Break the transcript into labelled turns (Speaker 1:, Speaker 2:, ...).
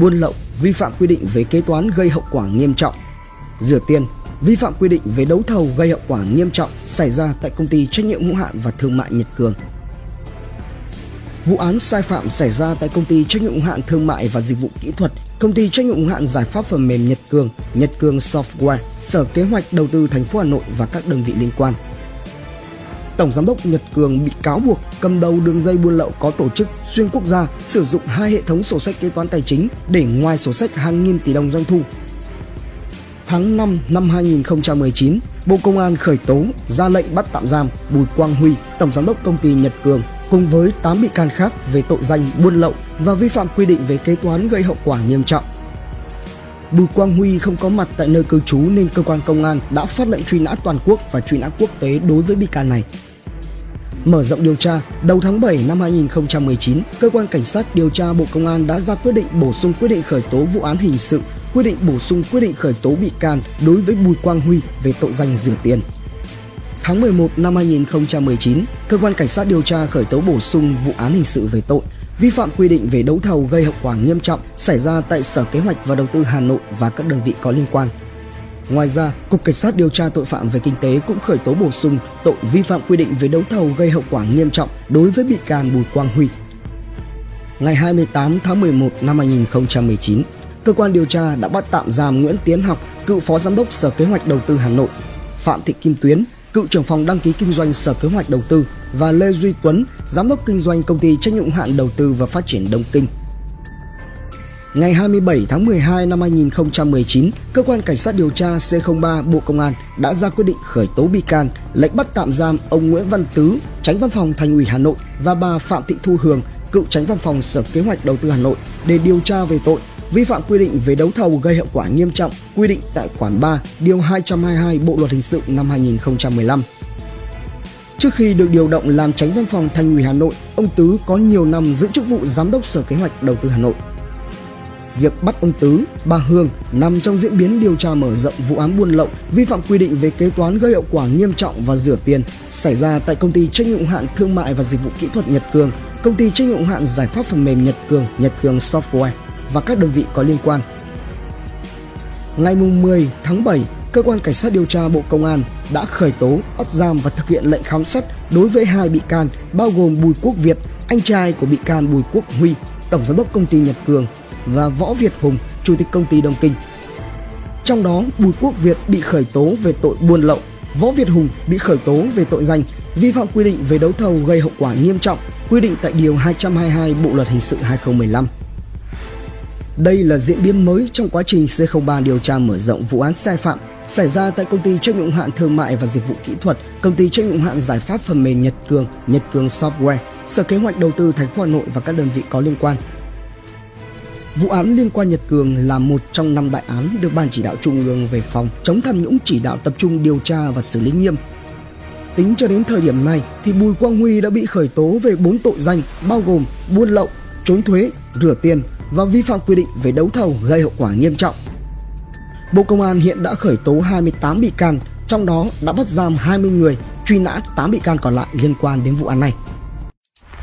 Speaker 1: buôn lậu, vi phạm quy định về kế toán gây hậu quả nghiêm trọng, rửa tiền, vi phạm quy định về đấu thầu gây hậu quả nghiêm trọng xảy ra tại công ty trách nhiệm hữu hạn và thương mại Nhật Cường. Vụ án sai phạm xảy ra tại công ty trách nhiệm hữu hạn thương mại và dịch vụ kỹ thuật, công ty trách nhiệm hữu hạn giải pháp phần mềm Nhật Cường, Nhật Cường Software, Sở Kế hoạch Đầu tư thành phố Hà Nội và các đơn vị liên quan. Tổng giám đốc Nhật Cường bị cáo buộc cầm đầu đường dây buôn lậu có tổ chức xuyên quốc gia sử dụng hai hệ thống sổ sách kế toán tài chính để ngoài sổ sách hàng nghìn tỷ đồng doanh thu. Tháng 5 năm 2019, Bộ Công an khởi tố ra lệnh bắt tạm giam Bùi Quang Huy, tổng giám đốc công ty Nhật Cường cùng với 8 bị can khác về tội danh buôn lậu và vi phạm quy định về kế toán gây hậu quả nghiêm trọng. Bùi Quang Huy không có mặt tại nơi cư trú nên cơ quan công an đã phát lệnh truy nã toàn quốc và truy nã quốc tế đối với bị can này. Mở rộng điều tra, đầu tháng 7 năm 2019, cơ quan cảnh sát điều tra Bộ Công an đã ra quyết định bổ sung quyết định khởi tố vụ án hình sự, quyết định bổ sung quyết định khởi tố bị can đối với Bùi Quang Huy về tội danh rửa tiền. Tháng 11 năm 2019, cơ quan cảnh sát điều tra khởi tố bổ sung vụ án hình sự về tội vi phạm quy định về đấu thầu gây hậu quả nghiêm trọng xảy ra tại Sở Kế hoạch và Đầu tư Hà Nội và các đơn vị có liên quan. Ngoài ra, Cục Cảnh sát điều tra tội phạm về kinh tế cũng khởi tố bổ sung tội vi phạm quy định về đấu thầu gây hậu quả nghiêm trọng đối với bị can Bùi Quang Huy. Ngày 28 tháng 11 năm 2019, cơ quan điều tra đã bắt tạm giam Nguyễn Tiến Học, cựu phó giám đốc Sở Kế hoạch Đầu tư Hà Nội, Phạm Thị Kim Tuyến, cựu trưởng phòng đăng ký kinh doanh Sở Kế hoạch Đầu tư và Lê Duy Tuấn, giám đốc kinh doanh công ty trách nhiệm hạn đầu tư và phát triển Đông Kinh. Ngày 27 tháng 12 năm 2019, cơ quan cảnh sát điều tra C03 Bộ Công an đã ra quyết định khởi tố bị can, lệnh bắt tạm giam ông Nguyễn Văn Tứ, Tránh Văn phòng Thành ủy Hà Nội và bà Phạm Thị Thu Hường, cựu Tránh Văn phòng Sở Kế hoạch Đầu tư Hà Nội để điều tra về tội vi phạm quy định về đấu thầu gây hậu quả nghiêm trọng quy định tại khoản 3 điều 222 Bộ luật hình sự năm 2015. Trước khi được điều động làm tránh văn phòng Thành ủy Hà Nội, ông Tứ có nhiều năm giữ chức vụ giám đốc Sở Kế hoạch Đầu tư Hà Nội. Việc bắt ông Tứ, bà Hương nằm trong diễn biến điều tra mở rộng vụ án buôn lậu, vi phạm quy định về kế toán gây hậu quả nghiêm trọng và rửa tiền xảy ra tại công ty trách nhiệm hạn thương mại và dịch vụ kỹ thuật Nhật Cường, công ty trách nhiệm hạn giải pháp phần mềm Nhật Cường, Nhật Cường Software và các đơn vị có liên quan. Ngày 10 tháng 7, cơ quan cảnh sát điều tra Bộ Công an đã khởi tố, bắt giam và thực hiện lệnh khám xét đối với hai bị can bao gồm Bùi Quốc Việt, anh trai của bị can Bùi Quốc Huy, tổng giám đốc công ty Nhật Cường và Võ Việt Hùng, chủ tịch công ty Đông Kinh. Trong đó, Bùi Quốc Việt bị khởi tố về tội buôn lậu, Võ Việt Hùng bị khởi tố về tội danh vi phạm quy định về đấu thầu gây hậu quả nghiêm trọng, quy định tại điều 222 Bộ luật hình sự 2015. Đây là diễn biến mới trong quá trình C03 điều tra mở rộng vụ án sai phạm xảy ra tại công ty trách nhiệm hạn thương mại và dịch vụ kỹ thuật, công ty trách nhiệm hạn giải pháp phần mềm Nhật Cường, Nhật Cường Software, Sở Kế hoạch Đầu tư thành phố Hà Nội và các đơn vị có liên quan. Vụ án liên quan Nhật Cường là một trong năm đại án được Ban chỉ đạo Trung ương về phòng chống tham nhũng chỉ đạo tập trung điều tra và xử lý nghiêm. Tính cho đến thời điểm này thì Bùi Quang Huy đã bị khởi tố về 4 tội danh bao gồm buôn lậu, trốn thuế, rửa tiền, và vi phạm quy định về đấu thầu gây hậu quả nghiêm trọng. Bộ Công an hiện đã khởi tố 28 bị can, trong đó đã bắt giam 20 người, truy nã 8 bị can còn lại liên quan đến vụ án này.